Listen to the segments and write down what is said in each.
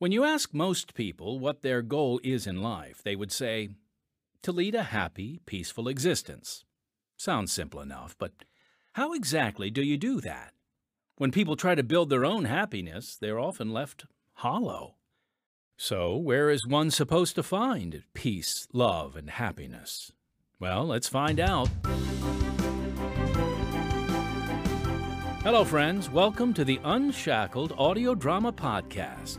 When you ask most people what their goal is in life, they would say, to lead a happy, peaceful existence. Sounds simple enough, but how exactly do you do that? When people try to build their own happiness, they're often left hollow. So, where is one supposed to find peace, love, and happiness? Well, let's find out. Hello, friends. Welcome to the Unshackled Audio Drama Podcast,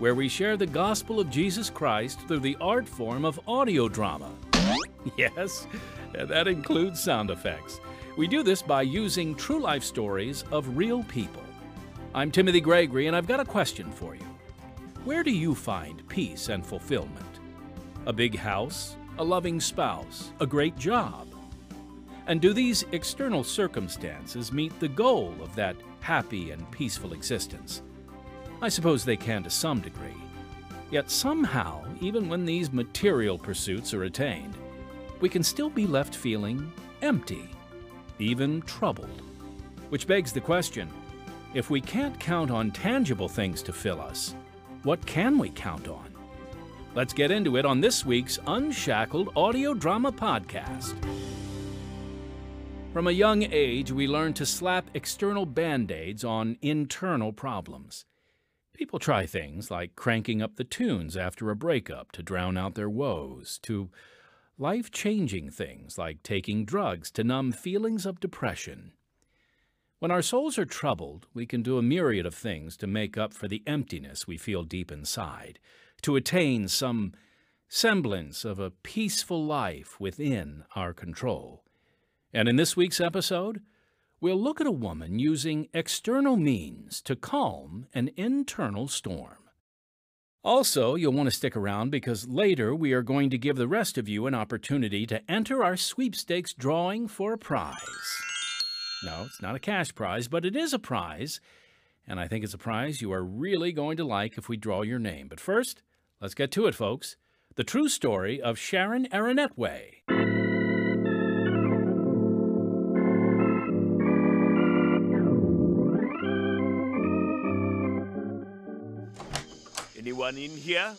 where we share the gospel of Jesus Christ through the art form of audio drama. Yes, that includes sound effects. We do this by using true life stories of real people. I'm Timothy Gregory, and I've got a question for you. Where do you find peace and fulfillment? A big house? A loving spouse? A great job? And do these external circumstances meet the goal of that happy and peaceful existence? I suppose they can to some degree. Yet somehow, even when these material pursuits are attained, we can still be left feeling empty, even troubled. Which begs the question if we can't count on tangible things to fill us, what can we count on? Let's get into it on this week's Unshackled Audio Drama Podcast. From a young age, we learn to slap external band aids on internal problems. People try things like cranking up the tunes after a breakup to drown out their woes, to life changing things like taking drugs to numb feelings of depression. When our souls are troubled, we can do a myriad of things to make up for the emptiness we feel deep inside, to attain some semblance of a peaceful life within our control. And in this week's episode, we'll look at a woman using external means to calm an internal storm. Also, you'll want to stick around because later we are going to give the rest of you an opportunity to enter our sweepstakes drawing for a prize. No, it's not a cash prize, but it is a prize, and I think it's a prize you are really going to like if we draw your name. But first, let's get to it, folks. The true story of Sharon Arinaitwe. Anyone in here?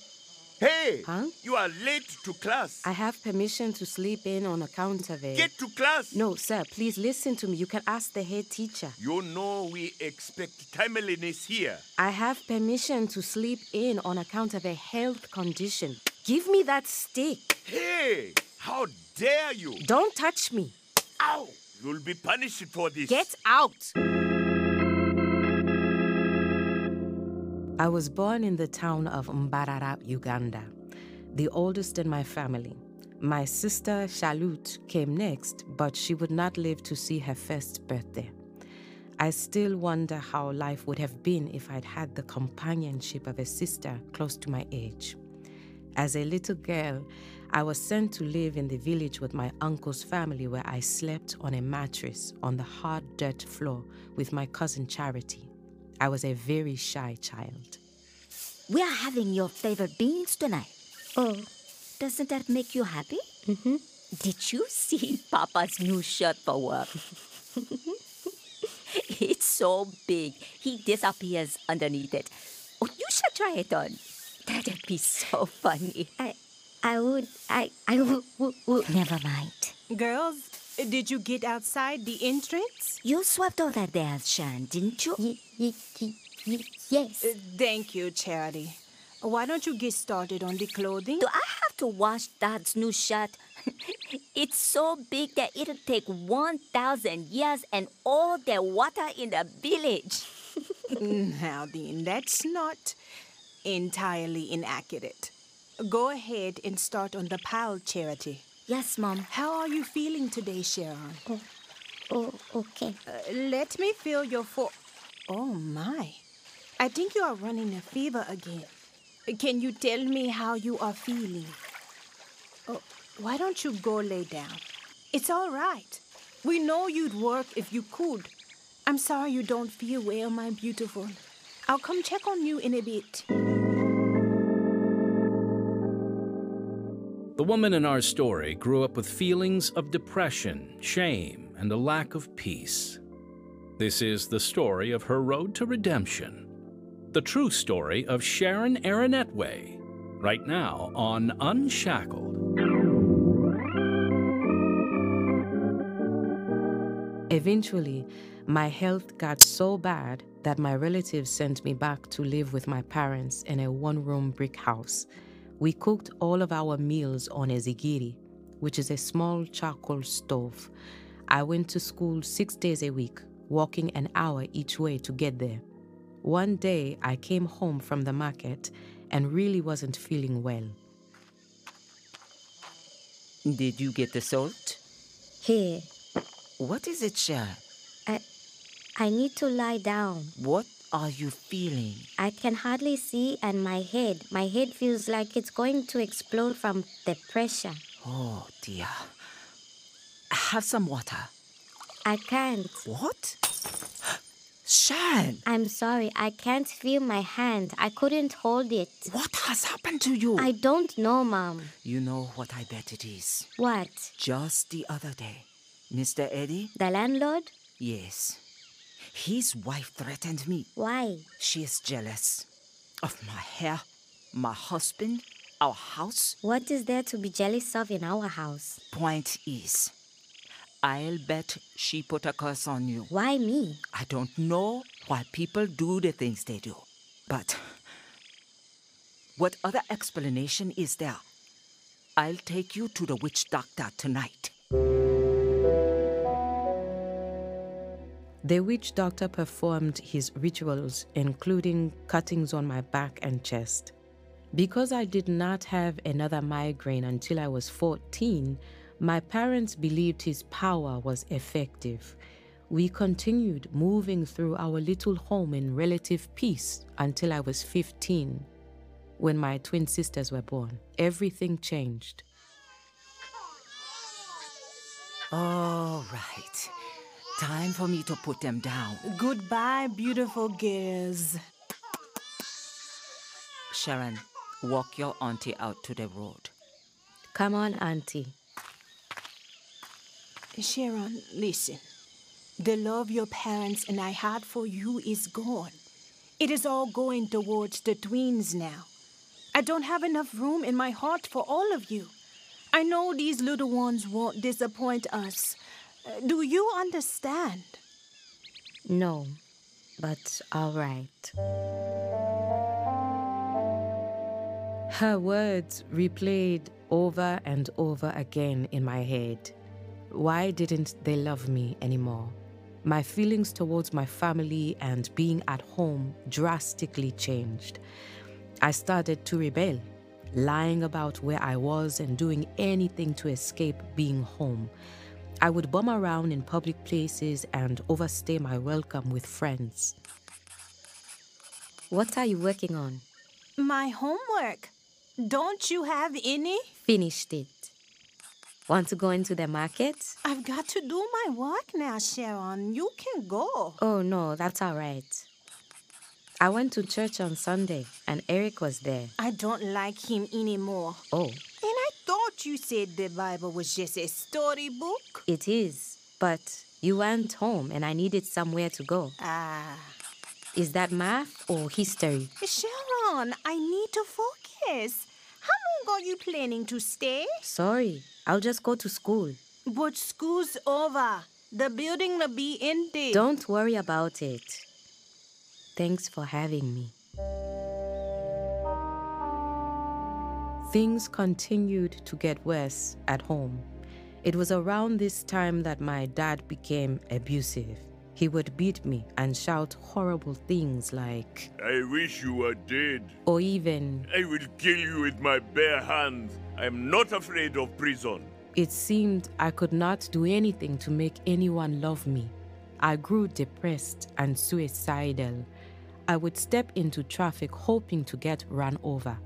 Hey! Huh? You are late to class. I have permission to sleep in on account of it. Get to class. No, sir, please listen to me. You can ask the head teacher. You know we expect timeliness here. I have permission to sleep in on account of a health condition. Give me that stick. Hey! How dare you? Don't touch me. Ow! You'll be punished for this. Get out. I was born in the town of Mbarara, Uganda, the oldest in my family. My sister Shalut came next, but she would not live to see her first birthday. I still wonder how life would have been if I'd had the companionship of a sister close to my age. As a little girl, I was sent to live in the village with my uncle's family where I slept on a mattress on the hard dirt floor with my cousin Charity. I was a very shy child. We are having your favorite beans tonight. Oh, doesn't that make you happy? Mm-hmm. Did you see Papa's new shirt for work? it's so big, he disappears underneath it. Oh, you should try it on. That'd be so funny. I, I would, I, I would, would, would. Never mind. Girls, did you get outside the entrance? You swept all that there, Shan, didn't you? Y- y- y- y- yes. Uh, thank you, Charity. Why don't you get started on the clothing? Do I have to wash Dad's new shirt? it's so big that it'll take 1,000 years and all the water in the village. now, then, that's not entirely inaccurate. Go ahead and start on the pile, Charity. Yes, Mom. How are you feeling today, Sharon? Oh, oh okay. Uh, let me feel your fo. Oh, my. I think you are running a fever again. Can you tell me how you are feeling? Oh, why don't you go lay down? It's all right. We know you'd work if you could. I'm sorry you don't feel well, my beautiful. I'll come check on you in a bit. The woman in our story grew up with feelings of depression, shame, and a lack of peace. This is the story of her road to redemption. the true story of Sharon Arinaitwe, right now on Unshackled. Eventually, my health got so bad that my relatives sent me back to live with my parents in a one room brick house. We cooked all of our meals on a sigiri, which is a small charcoal stove. I went to school six days a week, walking an hour each way to get there. One day, I came home from the market and really wasn't feeling well. Did you get the salt? Here. What is it, Sharon? I, I need to lie down. What are you feeling? I can hardly see, and my head, my head feels like it's going to explode from the pressure. Oh, dear. Have some water. I can't. What? Sharon, I'm sorry, I can't feel my hand. I couldn't hold it. what has happened to you? I don't know, Mom. You know what I bet it is. What? Just the other day, Mr. Eddie? The landlord? Yes. His wife threatened me. Why? She is jealous of my hair, my husband, our house. What is there to be jealous of in our house? Point is, I'll bet she put a curse on you. Why me? I don't know why people do the things they do. But what other explanation is there? I'll take you to the witch doctor tonight. The witch doctor performed his rituals, including cuttings on my back and chest. Because I did not have another migraine until I was 14, my parents believed his power was effective. We continued moving through our little home in relative peace until I was 15. When my twin sisters were born, everything changed. All right. Time for me to put them down. Goodbye, beautiful girls. Sharon, walk your auntie out to the road. Come on, Auntie. Sharon, listen. The love your parents and I had for you is gone. It is all going towards the twins now. I don't have enough room in my heart for all of you. I know these little ones won't disappoint us. Do you understand? No, but all right. Her words replayed over and over again in my head. Why didn't they love me anymore? My feelings towards my family and being at home drastically changed. I started to rebel, lying about where I was and doing anything to escape being home. I would bum around in public places and overstay my welcome with friends. What are you working on? My homework. Don't you have any? Finished it. Want to go into the market? I've got to do my work now, Sharon. You can go. Oh, no, that's all right. I went to church on Sunday and Eric was there. I don't like him anymore. Oh, thought you said the Bible was just a storybook. it is. But you weren't home and I needed somewhere to go. Ah. Is that math or history? Sharon, I need to focus. How long are you planning to stay? Sorry, I'll just go to school. But school's over. The building will be empty. Don't worry about it. Thanks for having me. Things continued to get worse at home. It was around this time that my dad became abusive. He would beat me and shout horrible things like, I wish you were dead. or even, I will kill you with my bare hands. I am not afraid of prison. it seemed I could not do anything to make anyone love me. I grew depressed and suicidal. I would step into traffic hoping to get run over.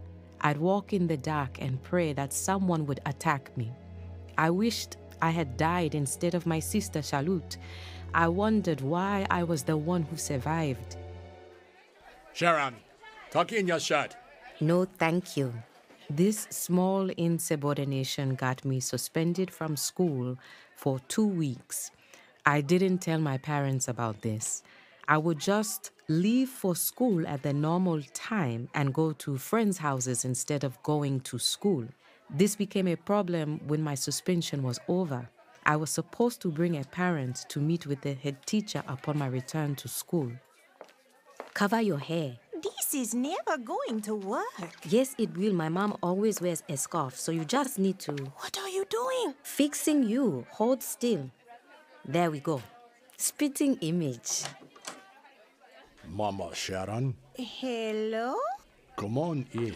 I'd walk in the dark and pray that someone would attack me. I wished I had died instead of my sister Shalut. I wondered why I was the one who survived. Sharon, tuck in your shirt. No, thank you. This small insubordination got me suspended from school for two weeks. I didn't tell my parents about this. I would just leave for school at the normal time and go to friends' houses instead of going to school. This became a problem when my suspension was over. I was supposed to bring a parent to meet with the head teacher upon my return to school. Cover your hair. This is never going to work. Yes, it will. My mom always wears a scarf, so you just need to. What are you doing? Fixing you. Hold still. There we go. Spitting image. Mama Sharon, Hello? come on in.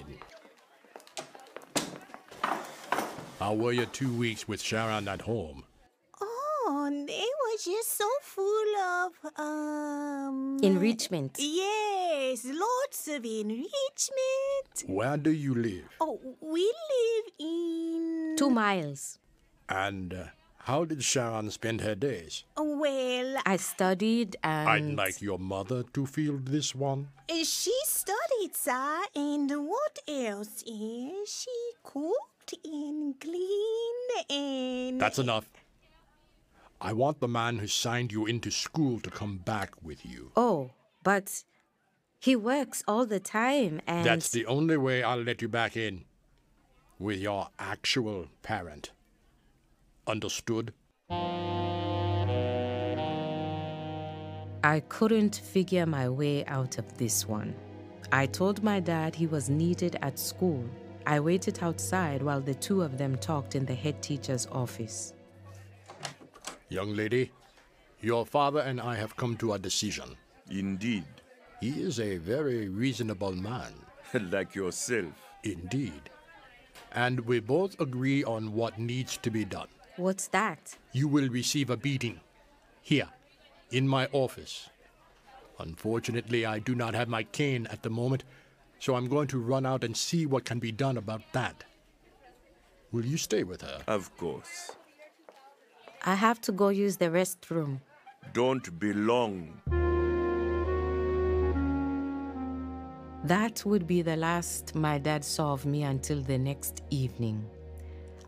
How were your two weeks with Sharon at home? Oh, they were just so full of, um... Enrichment. Yes, lots of enrichment. Where do you live? Oh, we live in... Two miles. And uh, how did Sharon spend her days? Well, I studied and. I'd like your mother to field this one. she studied, sir, and what else? Eh, She cooked and cleaned and... That's enough. I want the man who signed you into school to come back with you. Oh, but he works all the time and. That's the only way I'll let you back in. With your actual parent. Understood? I couldn't figure my way out of this one. I told my dad he was needed at school. I waited outside while the two of them talked in the head teacher's office. Young lady, your father and I have come to a decision. Indeed. He is a very reasonable man. like yourself. Indeed. And we both agree on what needs to be done. What's that? You will receive a beating. Here, in my office. Unfortunately, I do not have my cane at the moment, so I'm going to run out and see what can be done about that. Will you stay with her? Of course. I have to go use the restroom. Don't be long. That would be the last my dad saw of me until the next evening.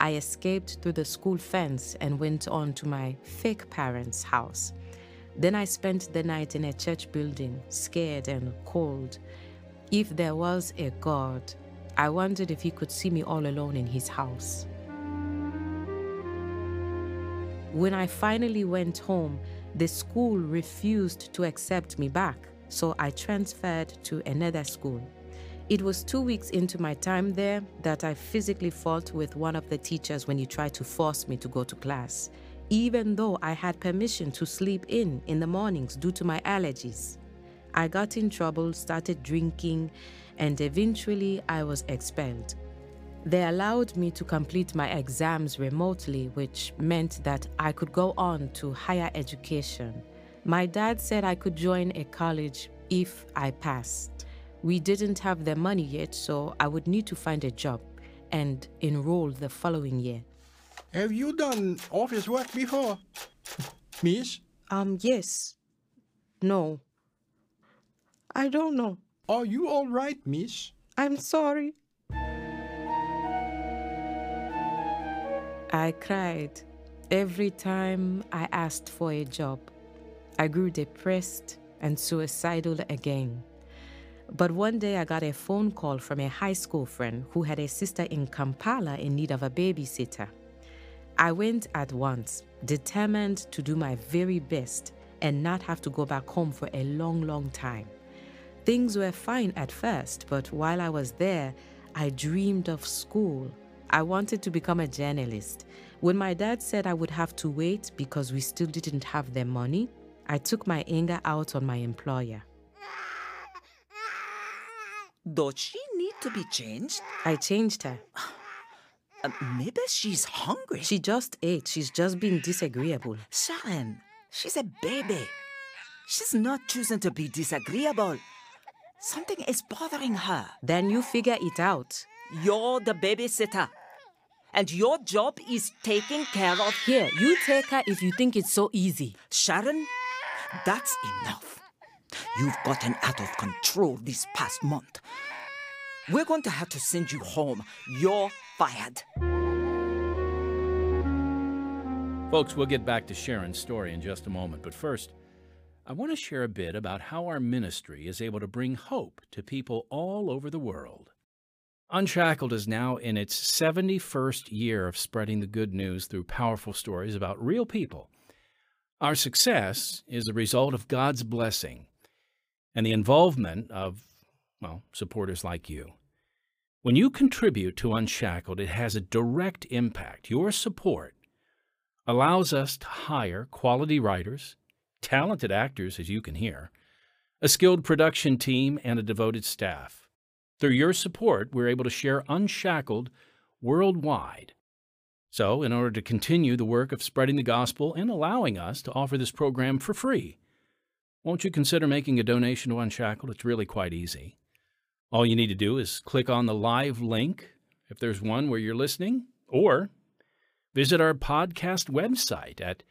I escaped through the school fence and went on to my fake parents' house. Then I spent the night in a church building, scared and cold. If there was a God, I wondered if he could see me all alone in his house. When I finally went home, the school refused to accept me back, so I transferred to another school. It was two weeks into my time there that I physically fought with one of the teachers when he tried to force me to go to class, even though I had permission to sleep in in the mornings due to my allergies. I got in trouble, started drinking, and eventually I was expelled. They allowed me to complete my exams remotely, which meant that I could go on to higher education. My dad said I could join a college if I passed. We didn't have the money yet, so I would need to find a job and enroll the following year. Have you done office work before? Miss? Um, yes. No. I don't know. Are you all right, miss? I'm sorry. I cried every time I asked for a job. I grew depressed and suicidal again. But one day I got a phone call from a high school friend who had a sister in Kampala in need of a babysitter. I went at once, determined to do my very best and not have to go back home for a long, long time. Things were fine at first, but while I was there, I dreamed of school. I wanted to become a journalist. When my dad said I would have to wait because we still didn't have the money, I took my anger out on my employer. Does she need to be changed? I changed her. Uh, maybe she's hungry. She just ate. She's just being disagreeable. Sharon, she's a baby. She's not choosing to be disagreeable. Something is bothering her. Then you figure it out. You're the babysitter. And your job is taking care of. Here, you take her if you think it's so easy. Sharon, that's enough. You've gotten out of control this past month. We're going to have to send you home. You're fired. Folks, we'll get back to Sharon's story in just a moment, but first, I want to share a bit about how our ministry is able to bring hope to people all over the world. Unshackled is now in its 71st year of spreading the good news through powerful stories about real people. Our success is a result of God's blessing and the involvement of, well, supporters like you. When you contribute to Unshackled, it has a direct impact. Your support allows us to hire quality writers, talented actors, as you can hear, a skilled production team, and a devoted staff. Through your support, we're able to share Unshackled worldwide. So, in order to continue the work of spreading the gospel and allowing us to offer this program for free, won't you consider making a donation to Unshackled? It's really quite easy. All you need to do is click on the live link if there's one where you're listening, or visit our podcast website at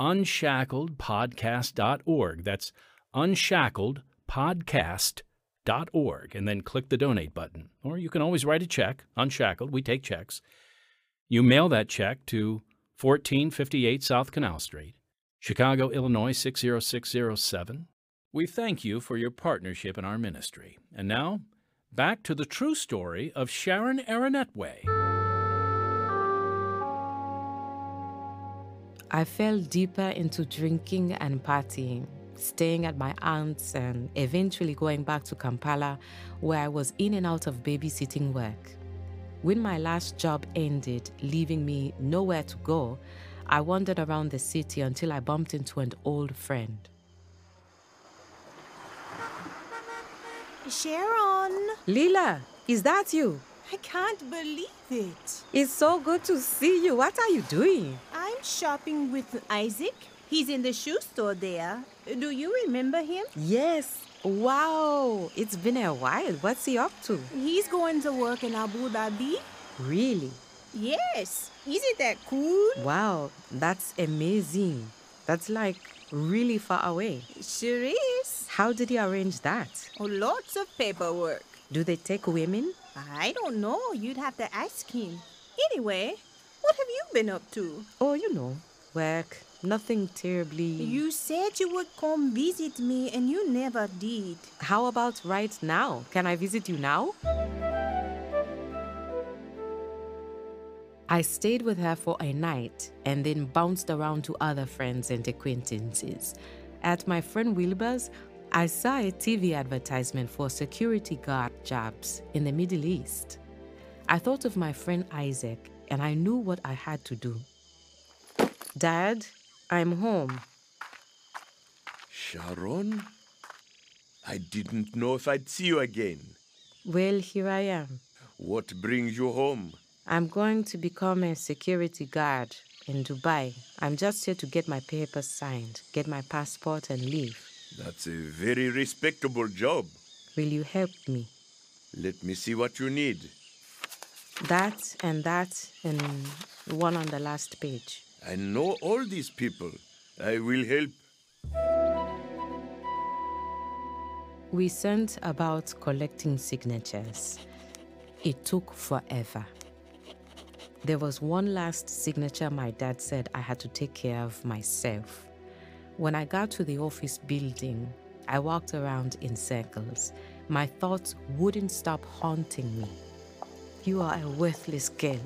unshackledpodcast.org. That's unshackledpodcast.org, and then click the donate button. Or you can always write a check, unshackled. We take checks. You mail that check to 1458 South Canal Street, Chicago, Illinois 60607. We thank you for your partnership in our ministry. And now, back to the true story of Sharon Arinaitwe. I fell deeper into drinking and partying, staying at my aunt's and eventually going back to Kampala, where I was in and out of babysitting work. When my last job ended, leaving me nowhere to go, I wandered around the city until I bumped into an old friend. Sharon, Lila, is that you? I can't believe it. It's so good to see you. What are you doing? I'm shopping with Isaac. He's in the shoe store there. Do you remember him? Yes. Wow. It's been a while. What's he up to? He's going to work in Abu Dhabi. Really? Yes. Isn't that cool? Wow. That's amazing. That's like really far away. Sure is. How did he arrange that? Oh, lots of paperwork. Do they take women? I don't know. You'd have to ask him. Anyway, what have you been up to? Oh, you know, work. Nothing terribly. You said you would come visit me and you never did. How about right now? Can I visit you now? I stayed with her for a night and then bounced around to other friends and acquaintances. At my friend Wilbur's, I saw a TV advertisement for security guard jobs in the Middle East. I thought of my friend Isaac and I knew what I had to do. Dad, I'm home. Sharon? I didn't know if I'd see you again. Well, here I am. What brings you home? I'm going to become a security guard in Dubai. I'm just here to get my papers signed, get my passport, and leave. That's a very respectable job. Will you help me? Let me see what you need. That and that, and the one on the last page. I know all these people. I will help. We sent about collecting signatures. It took forever. There was one last signature my dad said I had to take care of myself. When I got to the office building, I walked around in circles. My thoughts wouldn't stop haunting me. You are a worthless girl.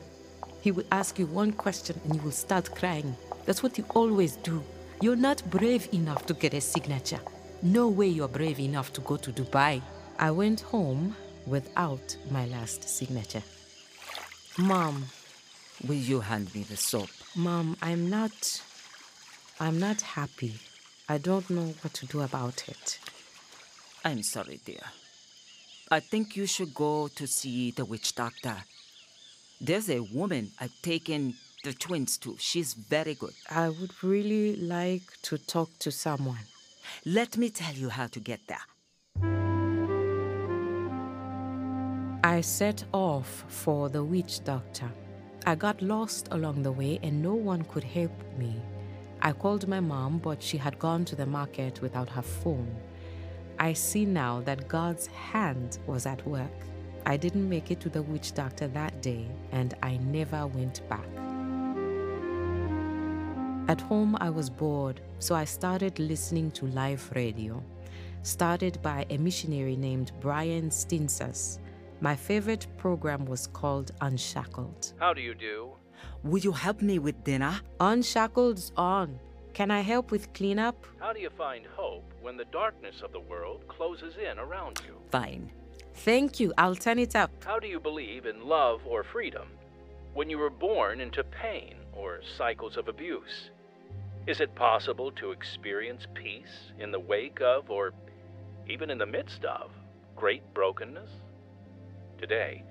He will ask you one question and you will start crying. That's what you always do. You're not brave enough to get a signature. No way you're brave enough to go to Dubai. I went home without my last signature. Mom, Will you hand me the soap? Mom, I'm not. I'm not happy. I don't know what to do about it. I'm sorry, dear. I think you should go to see the witch doctor. There's a woman I've taken the twins to. She's very good. I would really like to talk to someone. Let me tell you how to get there. I set off for the witch doctor. I got lost along the way and no one could help me. I called my mom, but she had gone to the market without her phone. I see now that God's hand was at work. I didn't make it to the witch doctor that day, and I never went back. At home, I was bored, so I started listening to Life radio, started by a missionary named Brian Stinsas. My favorite program was called Unshackled. How do you do? Will you help me with dinner? Unshackled's on. Can I help with cleanup? How do you find hope when the darkness of the world closes in around you? Fine. Thank you. I'll turn it up. How do you believe in love or freedom when you were born into pain or cycles of abuse? Is it possible to experience peace in the wake of, or even in the midst of, great brokenness? Today,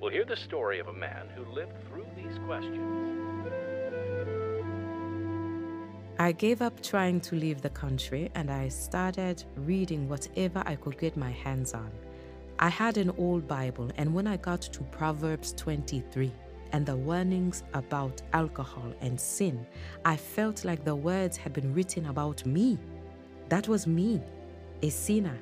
we'll hear the story of a man who lived through these questions. I gave up trying to leave the country and I started reading whatever I could get my hands on. I had an old Bible, and when I got to Proverbs 23 and the warnings about alcohol and sin, I felt like the words had been written about me. That was me, a sinner.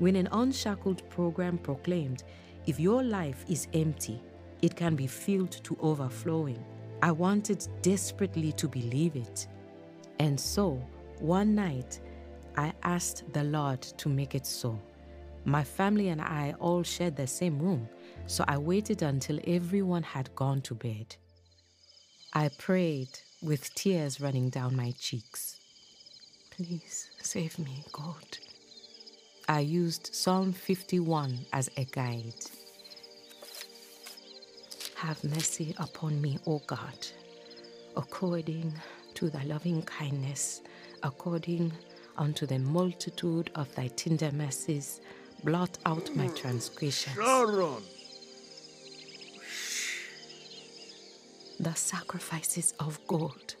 When an unshackled program proclaimed, if your life is empty, it can be filled to overflowing, I wanted desperately to believe it. And so, one night, I asked the Lord to make it so. My family and I all shared the same room, so I waited until everyone had gone to bed. I prayed with tears running down my cheeks. Please save me, God. I used Psalm 51 as a guide. Have mercy upon me, O God, according to thy loving kindness, according unto the multitude of thy tender mercies, blot out my transgressions. Sharon! The sacrifices of God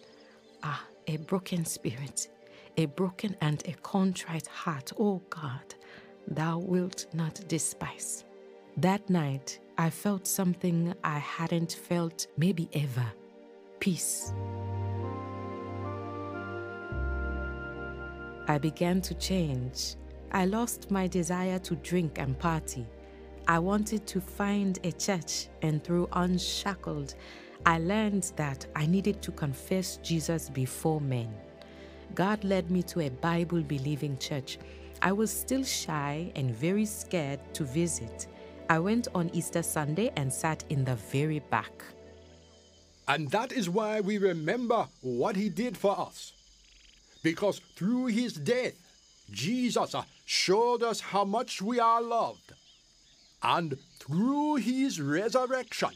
are a broken spirit, a broken and a contrite heart, O God, thou wilt not despise. That night, I felt something I hadn't felt maybe ever peace. I began to change. I lost my desire to drink and party. I wanted to find a church, and through Unshackled, I learned that I needed to confess Jesus before men. God led me to a Bible believing church. I was still shy and very scared to visit. I went on Easter Sunday and sat in the very back. And that is why we remember what he did for us. Because through his death, Jesus showed us how much we are loved. And through his resurrection,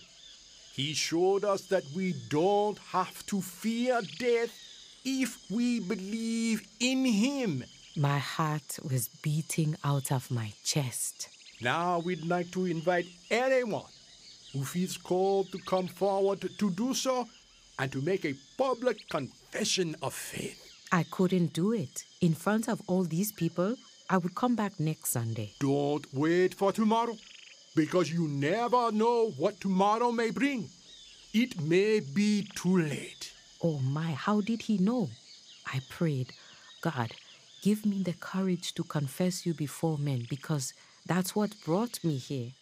he showed us that we don't have to fear death if we believe in him. My heart was beating out of my chest. Now we'd like to invite anyone who feels called to come forward to do so and to make a public confession of faith. I couldn't do it. In front of all these people, I would come back next Sunday. Don't wait for tomorrow, because you never know what tomorrow may bring. It may be too late. Oh my, how did he know? I prayed, God, give me the courage to confess you before men because that's what brought me here.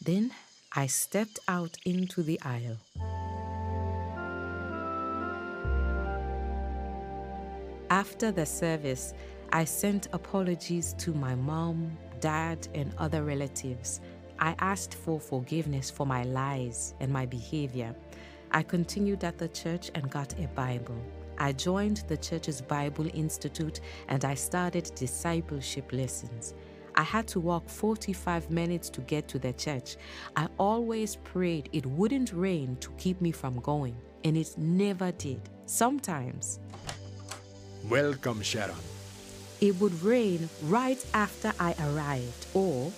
Then I stepped out into the aisle. After the service, I sent apologies to my mom, dad, and other relatives. I asked for forgiveness for my lies and my behavior. I continued at the church and got a Bible. I joined the church's Bible Institute and I started discipleship lessons. I had to walk 45 minutes to get to the church. I always prayed it wouldn't rain to keep me from going, and it never did. Sometimes Welcome, Sharon. it would rain right after I arrived, or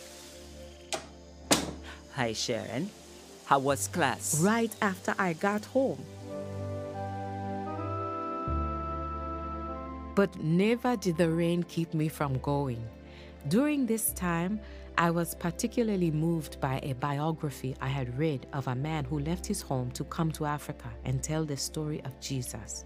Hi, Sharon. How was class? right after I got home. But never did the rain keep me from going. During this time, I was particularly moved by a biography I had read of a man who left his home to come to Africa and tell the story of Jesus.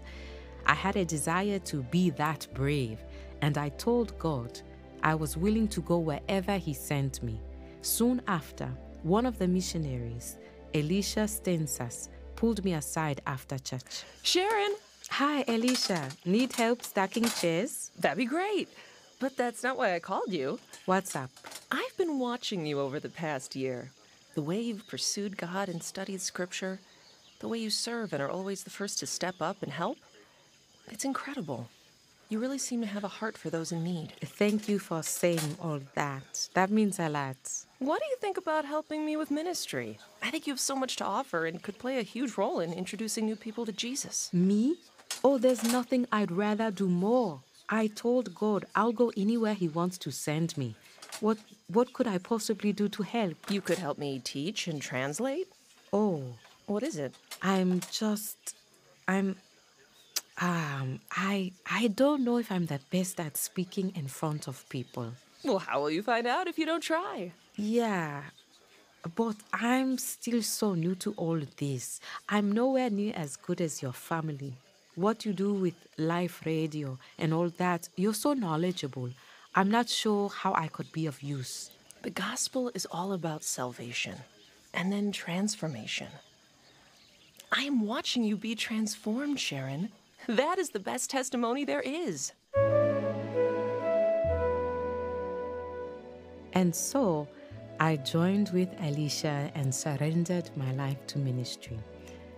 I had a desire to be that brave, and I told God I was willing to go wherever He sent me. Soon after, one of the missionaries, Alicia Stensas, pulled me aside after church. Sharon, Hi, Alicia. Need help stacking chairs? That'd be great. But that's not why I called you. What's up? I've been watching you over the past year. The way you've pursued God and studied scripture, the way you serve and are always the first to step up and help. It's incredible. You really seem to have a heart for those in need. Thank you for saying all that. That means a lot. What do you think about helping me with ministry? I think you have so much to offer and could play a huge role in introducing new people to Jesus. Me? Oh, there's nothing I'd rather do more. I told God I'll go anywhere He wants to send me. What what could I possibly do to help? You could help me teach and translate? Oh, What is it? I'm just I'm um I I don't know if I'm the best at speaking in front of people. Well, how will you find out if you don't try? Yeah. But I'm still so new to all this. I'm nowhere near as good as your family. What you do with Life radio and all that, you're so knowledgeable. I'm not sure how I could be of use. The gospel is all about salvation and then transformation. I am watching you be transformed, Sharon. That is the best testimony there is. And so I joined with Alicia and surrendered my life to ministry.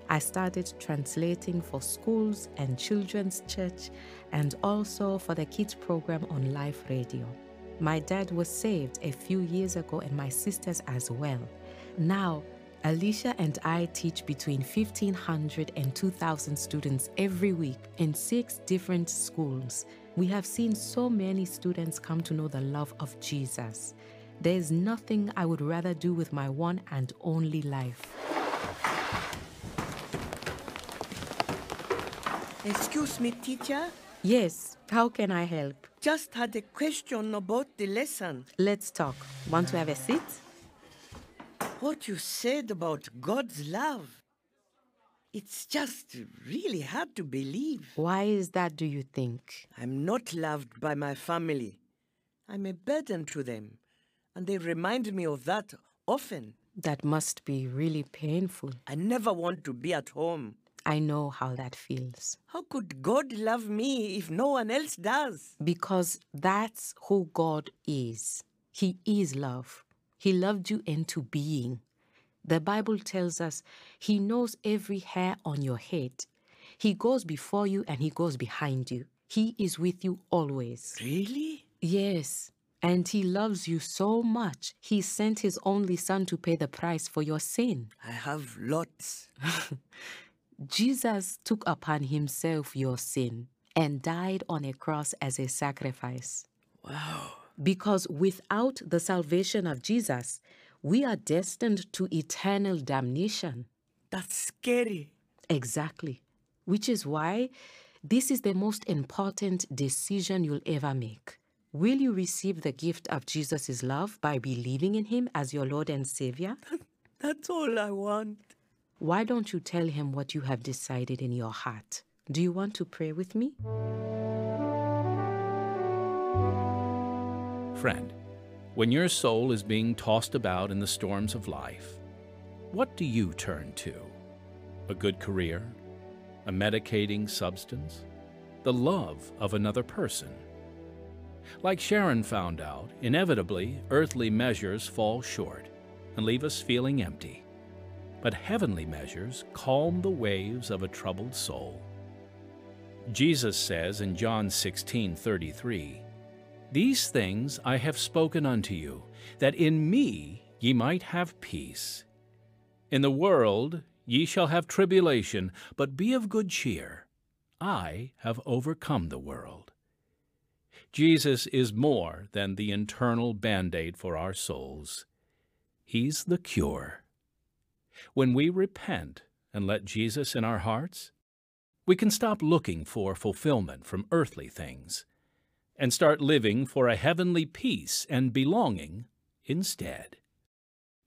I started translating for schools and children's church and also for the kids program on Life radio. My dad was saved a few years ago and my sisters as well. Now, Alicia and I teach between 1,500 and 2,000 students every week in six different schools. We have seen so many students come to know the love of Jesus. There is nothing I would rather do with my one and only life. Excuse me, teacher. Yes, how can I help? Just had a question about the lesson. Let's talk. Want to have a seat? What you said about God's love. It's just really hard to believe. Why is that, do you think? I'm not loved by my family. I'm a burden to them, and they remind me of that often. That must be really painful. I never want to be at home. I know how that feels. How could God love me if no one else does? Because that's who God is. He is love. He loved you into being. The Bible tells us He knows every hair on your head. He goes before you and He goes behind you. He is with you always. Really? Yes. And He loves you so much, He sent His only Son to pay the price for your sin. I have lots. Jesus took upon Himself your sin and died on a cross as a sacrifice. Wow. Because without the salvation of Jesus, we are destined to eternal damnation. That's scary. Exactly. Which is why this is the most important decision you'll ever make. Will you receive the gift of Jesus' love by believing in Him as your Lord and Savior? That's all I want. Why don't you tell Him what you have decided in your heart? Do you want to pray with me? Friend, when your soul is being tossed about in the storms of life, what do you turn to? A good career? A medicating substance? The love of another person? Like Sharon found out, inevitably, earthly measures fall short and leave us feeling empty. But heavenly measures calm the waves of a troubled soul. Jesus says in John 16 33, These things I have spoken unto you, that in me ye might have peace. In the world ye shall have tribulation, but be of good cheer. I have overcome the world. Jesus is more than the internal band aid for our souls. He's the cure. When we repent and let Jesus in our hearts, we can stop looking for fulfillment from earthly things and start living for a heavenly peace and belonging instead.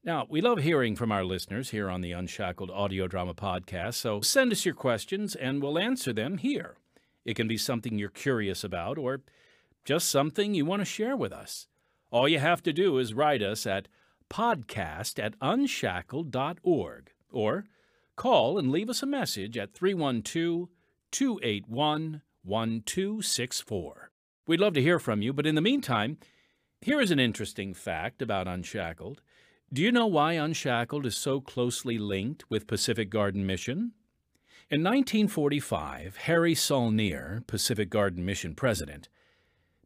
Now, we love hearing from our listeners here on the Unshackled Audio Drama Podcast, so send us your questions and we'll answer them here. It can be something you're curious about or just something you want to share with us. All you have to do is write us at podcast at unshackled.org or call and leave us a message at 312 281 1264. We'd love to hear from you, but in the meantime, here is an interesting fact about Unshackled. Do you know why Unshackled is so closely linked with Pacific Garden Mission? In 1945, Harry Saulnier, Pacific Garden Mission president,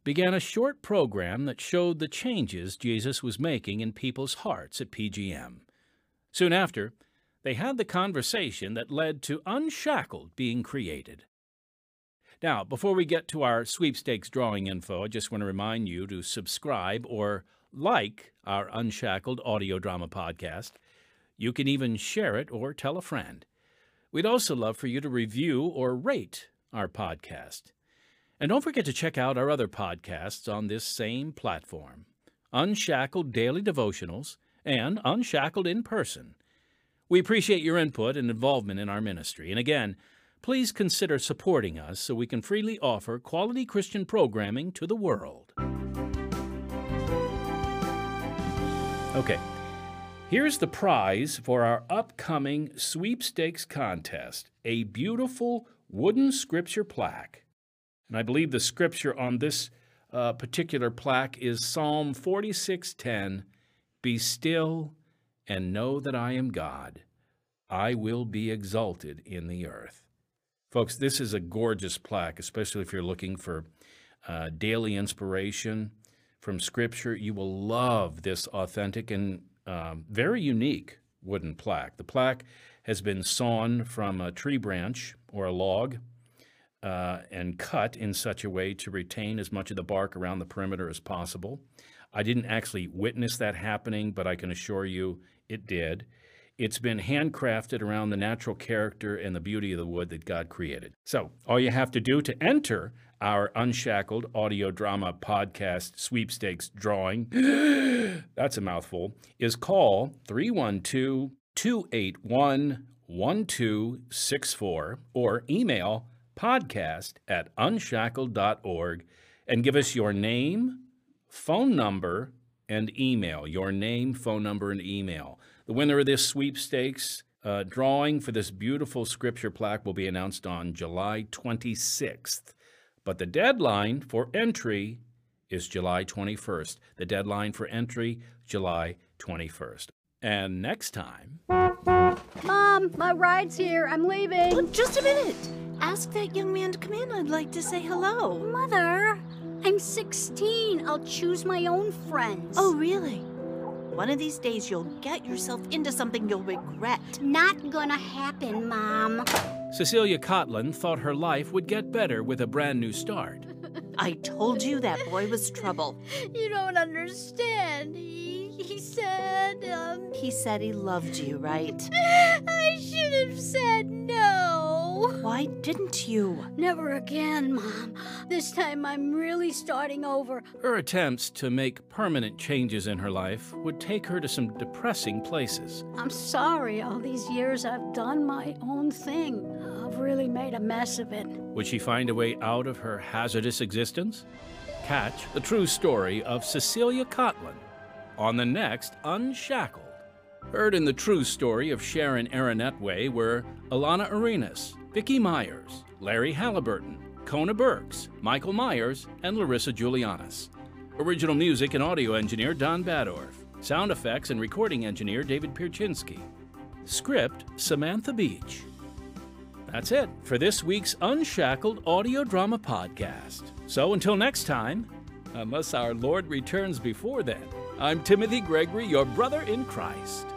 began a short program that showed the changes Jesus was making in people's hearts at PGM. Soon after, they had the conversation that led to Unshackled being created. Now, before we get to our sweepstakes drawing info, I just want to remind you to subscribe or like our Unshackled audio drama podcast. You can even share it or tell a friend. We'd also love for you to review or rate our podcast. And don't forget to check out our other podcasts on this same platform Unshackled Daily Devotionals and Unshackled in Person. We appreciate your input and involvement in our ministry. And again, please consider supporting us so we can freely offer quality Christian programming to the world. Okay, here's the prize for our upcoming sweepstakes contest a beautiful wooden scripture plaque. And I believe the scripture on this uh, particular plaque is Psalm 46:10 Be still and know that I am God. I will be exalted in the earth. Folks, this is a gorgeous plaque, especially if you're looking for uh, daily inspiration from Scripture. You will love this authentic and um, very unique wooden plaque. The plaque has been sawn from a tree branch or a log uh, and cut in such a way to retain as much of the bark around the perimeter as possible. I didn't actually witness that happening, but I can assure you it did. It's been handcrafted around the natural character and the beauty of the wood that God created. So, all you have to do to enter our Unshackled audio drama podcast sweepstakes drawing, that's a mouthful, is call 312 281 1264 or email podcast at unshackled.org and give us your name, phone number, and email. Your name, phone number, and email. The winner of this sweepstakes uh, drawing for this beautiful scripture plaque will be announced on July 26th. But the deadline for entry is July 21st. The deadline for entry, July 21st. And next time. Mom, my ride's here. I'm leaving. Oh, just a minute. Ask that young man to come in. I'd like to say hello. Mother, I'm 16. I'll choose my own friends. Oh, really? One of these days you'll get yourself into something you'll regret. Not gonna happen, Mom. Cecilia Cotlin thought her life would get better with a brand new start. I told you that boy was trouble. You don't understand. He, he said, um. He said he loved you, right? Why didn't you? Never again, Mom. This time I'm really starting over. Her attempts to make permanent changes in her life would take her to some depressing places. I'm sorry all these years I've done my own thing. I've really made a mess of it. Would she find a way out of her hazardous existence? Catch the true story of Cecilia Cotlin on the next Unshackled. Heard in the true story of Sharon Arinaitwe were Alana Arenas, Vicki Myers, Larry Halliburton, Kona Burks, Michael Myers, and Larissa Julianis. Original music and audio engineer Don Badorf. Sound effects and recording engineer David Pierczynski. Script Samantha Beach. That's it for this week's Unshackled audio drama podcast. So until next time, unless our Lord returns before then, I'm Timothy Gregory, your brother in Christ.